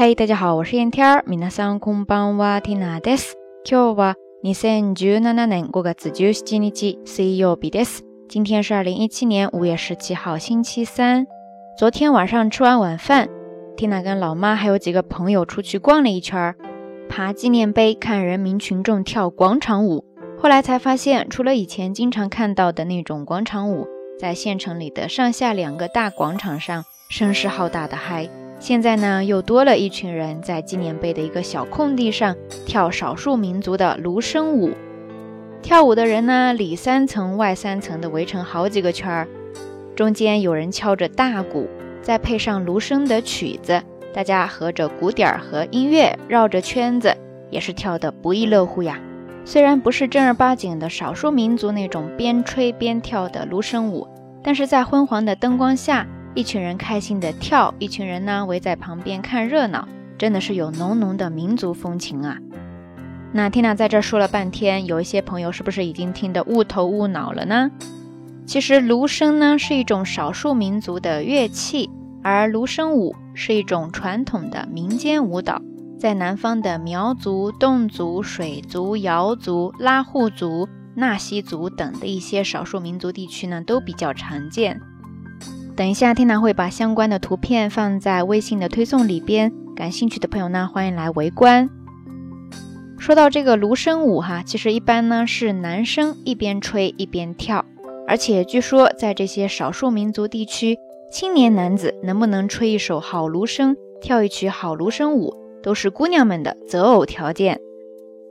嘿，大家好，我是燕天儿。皆さんこんばんは、ティナです。今日は二千十七年五月十七日、水曜日です。今天是二零一七年五月十七号，星期三。昨天晚上吃完晚饭，Tina 跟老妈还有几个朋友出去逛了一圈，爬纪念碑，看人民群众跳广场舞。后来才发现，除了以前经常看到的那种广场舞，在县城里的上下两个大广场上声势浩大的嗨。 现在呢，又多了一群人在纪念碑的一个小空地上跳少数民族的芦笙舞。跳舞的人呢，里三层外三层的围成好几个圈儿，中间有人敲着大鼓，再配上芦笙的曲子，大家合着鼓点儿和音乐绕着圈子，也是跳得不亦乐乎呀。虽然不是正儿八经的少数民族那种边吹边跳的芦笙舞，但是在昏黄的灯光下。一群人开心的跳，一群人呢围在旁边看热闹，真的是有浓浓的民族风情啊。那缇娜在这说了半天，有一些朋友是不是已经听得雾头雾脑了呢？其实芦笙呢是一种少数民族的乐器，而芦笙舞是一种传统的民间舞蹈，在南方的苗族、侗族、水族、瑶族、拉祜族、纳西族等的一些少数民族地区呢都比较常见。等一下，天南会把相关的图片放在微信的推送里边，感兴趣的朋友呢，欢迎来围观。说到这个芦笙舞哈，其实一般呢是男生一边吹一边跳，而且据说在这些少数民族地区，青年男子能不能吹一首好芦笙，跳一曲好芦笙舞，都是姑娘们的择偶条件。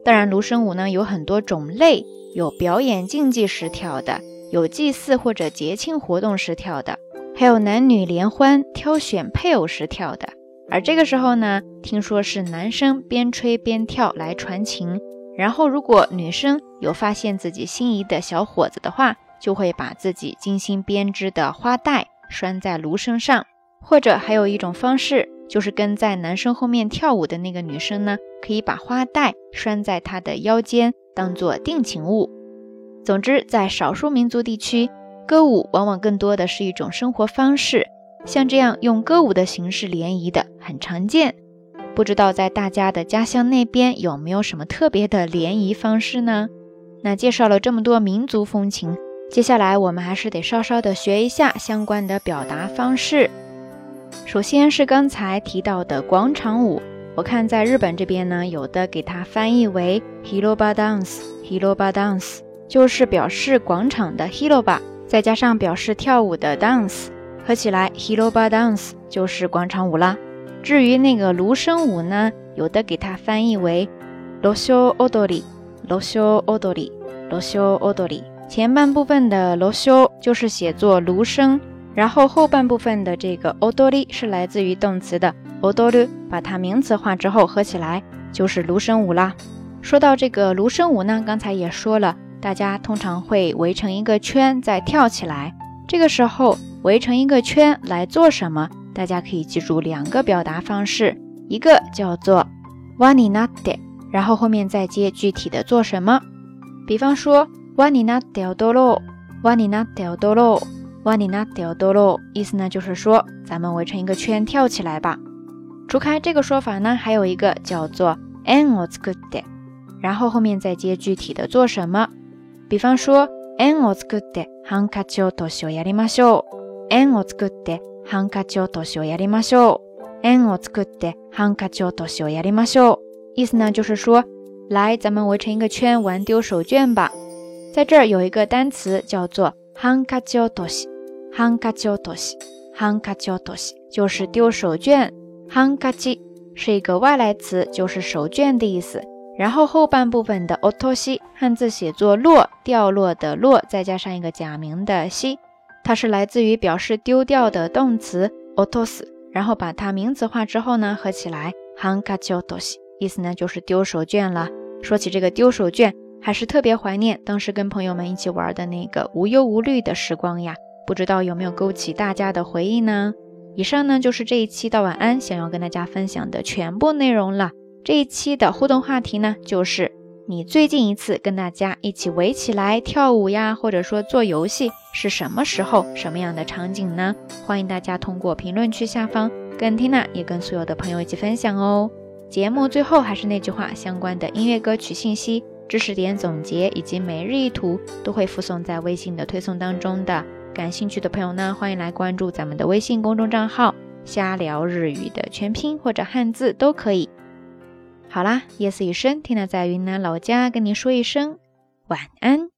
当然，芦笙舞呢有很多种类，有表演竞技时跳的，有祭祀或者节庆活动时跳的。还有男女联欢挑选配偶时跳的，而这个时候呢，听说是男生边吹边跳来传情，然后如果女生有发现自己心仪的小伙子的话，就会把自己精心编织的花带拴在芦笙上，或者还有一种方式，就是跟在男生后面跳舞的那个女生呢，可以把花带拴在他的腰间，当做定情物。总之，在少数民族地区。歌舞往往更多的是一种生活方式，像这样用歌舞的形式联谊的很常见。不知道在大家的家乡那边有没有什么特别的联谊方式呢？那介绍了这么多民族风情，接下来我们还是得稍稍的学一下相关的表达方式。首先是刚才提到的广场舞，我看在日本这边呢，有的给它翻译为 hiroba dance，hiroba dance 就是表示广场的 hiroba。再加上表示跳舞的 dance，合起来 hiroba dance 就是广场舞啦。至于那个芦笙舞呢，有的给它翻译为 rosho odori，rosho odori，rosho odori。前半部分的 rosho 就是写作芦笙，然后后半部分的这个 odori 是来自于动词的 odoru，把它名词化之后合起来就是芦笙舞啦。说到这个芦笙舞呢，刚才也说了。大家通常会围成一个圈再跳起来。这个时候围成一个圈来做什么？大家可以记住两个表达方式，一个叫做 wani nate，然后后面再接具体的做什么。比方说 wani nate doro，wani nate doro，wani nate doro，意思呢就是说咱们围成一个圈跳起来吧。除开这个说法呢，还有一个叫做 en o t s u k u t e 然后后面再接具体的做什么。比方说，円を作ってハンカチ落としをやりましょう。円を作ってハンカチ落としをやりましょう。円を作ってハンカチ落としをやりましょう。意思呢就是说，来，咱们围成一个圈玩丢手绢吧。在这儿有一个单词叫做ハンカチ落とし。ハンカチ落とし。ハンカチ落とし就是丢手绢。ハンカチ是一个外来词，就是手绢的意思。然后后半部分的 otoshi 汉字写作落掉落的落，再加上一个假名的西，它是来自于表示丢掉的动词 otos，然后把它名词化之后呢，合起来 hankachi otoshi，意思呢就是丢手绢了。说起这个丢手绢，还是特别怀念当时跟朋友们一起玩的那个无忧无虑的时光呀，不知道有没有勾起大家的回忆呢？以上呢就是这一期到晚安想要跟大家分享的全部内容了。这一期的互动话题呢，就是你最近一次跟大家一起围起来跳舞呀，或者说做游戏是什么时候、什么样的场景呢？欢迎大家通过评论区下方跟 Tina 也跟所有的朋友一起分享哦。节目最后还是那句话，相关的音乐歌曲信息、知识点总结以及每日一图都会附送在微信的推送当中的。感兴趣的朋友呢，欢迎来关注咱们的微信公众账号“瞎聊日语”的全拼或者汉字都可以。好啦，夜色已深，听娜在云南老家跟你说一声晚安。